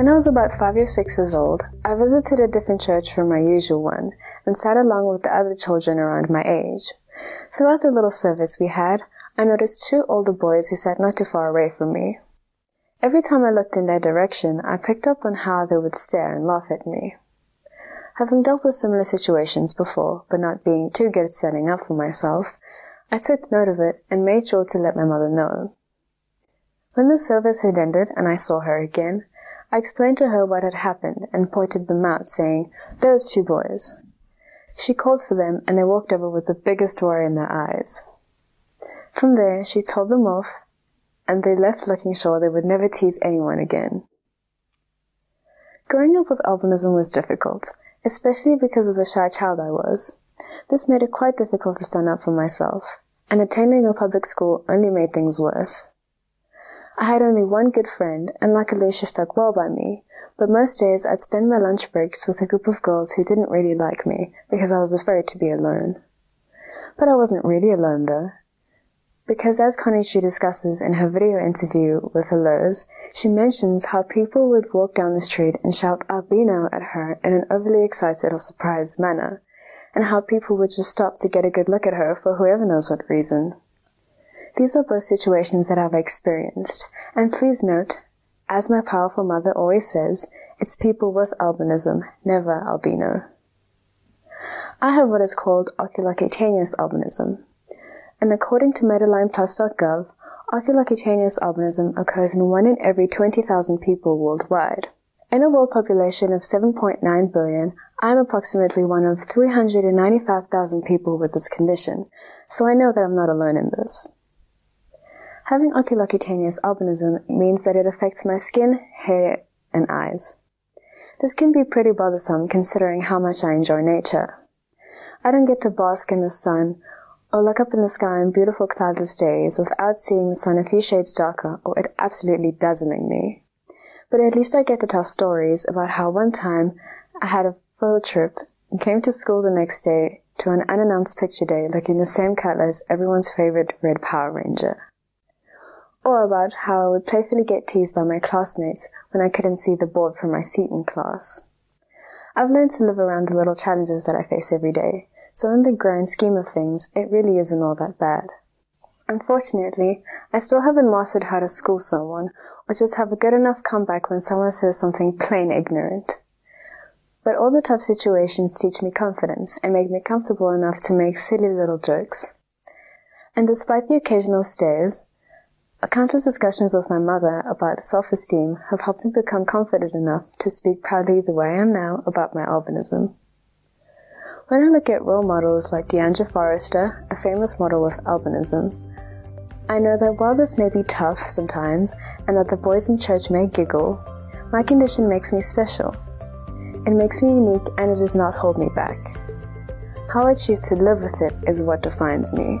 When I was about five or six years old, I visited a different church from my usual one and sat along with the other children around my age. Throughout the little service we had, I noticed two older boys who sat not too far away from me. Every time I looked in their direction, I picked up on how they would stare and laugh at me. Having dealt with similar situations before, but not being too good at standing up for myself, I took note of it and made sure to let my mother know. When the service had ended and I saw her again, I explained to her what had happened and pointed them out, saying, Those two boys. She called for them and they walked over with the biggest worry in their eyes. From there, she told them off and they left looking sure they would never tease anyone again. Growing up with albinism was difficult, especially because of the shy child I was. This made it quite difficult to stand up for myself, and attending a public school only made things worse. I had only one good friend, and luckily she stuck well by me, but most days I'd spend my lunch breaks with a group of girls who didn't really like me because I was afraid to be alone. But I wasn't really alone though. Because as Connie Chiu discusses in her video interview with Hellos, she mentions how people would walk down the street and shout albino at her in an overly excited or surprised manner, and how people would just stop to get a good look at her for whoever knows what reason. These are both situations that I've experienced, and please note, as my powerful mother always says, it's people with albinism, never albino. I have what is called oculocutaneous albinism, and according to MedlinePlus.gov, oculocutaneous albinism occurs in 1 in every 20,000 people worldwide. In a world population of 7.9 billion, I am approximately one of 395,000 people with this condition, so I know that I'm not alone in this. Having oculocutaneous albinism means that it affects my skin, hair, and eyes. This can be pretty bothersome considering how much I enjoy nature. I don't get to bask in the sun or look up in the sky on beautiful cloudless days without seeing the sun a few shades darker or it absolutely dazzling me. But at least I get to tell stories about how one time I had a field trip and came to school the next day to an unannounced picture day looking the same color as everyone's favorite red Power Ranger. Or about how I would playfully get teased by my classmates when I couldn't see the board from my seat in class. I've learned to live around the little challenges that I face every day, so in the grand scheme of things, it really isn't all that bad. Unfortunately, I still haven't mastered how to school someone or just have a good enough comeback when someone says something plain ignorant. But all the tough situations teach me confidence and make me comfortable enough to make silly little jokes. And despite the occasional stares, countless discussions with my mother about self-esteem have helped me become confident enough to speak proudly the way I am now about my albinism. When I look at role models like Diandra Forrester, a famous model with albinism, I know that while this may be tough sometimes and that the boys in church may giggle, my condition makes me special. It makes me unique and it does not hold me back. How I choose to live with it is what defines me.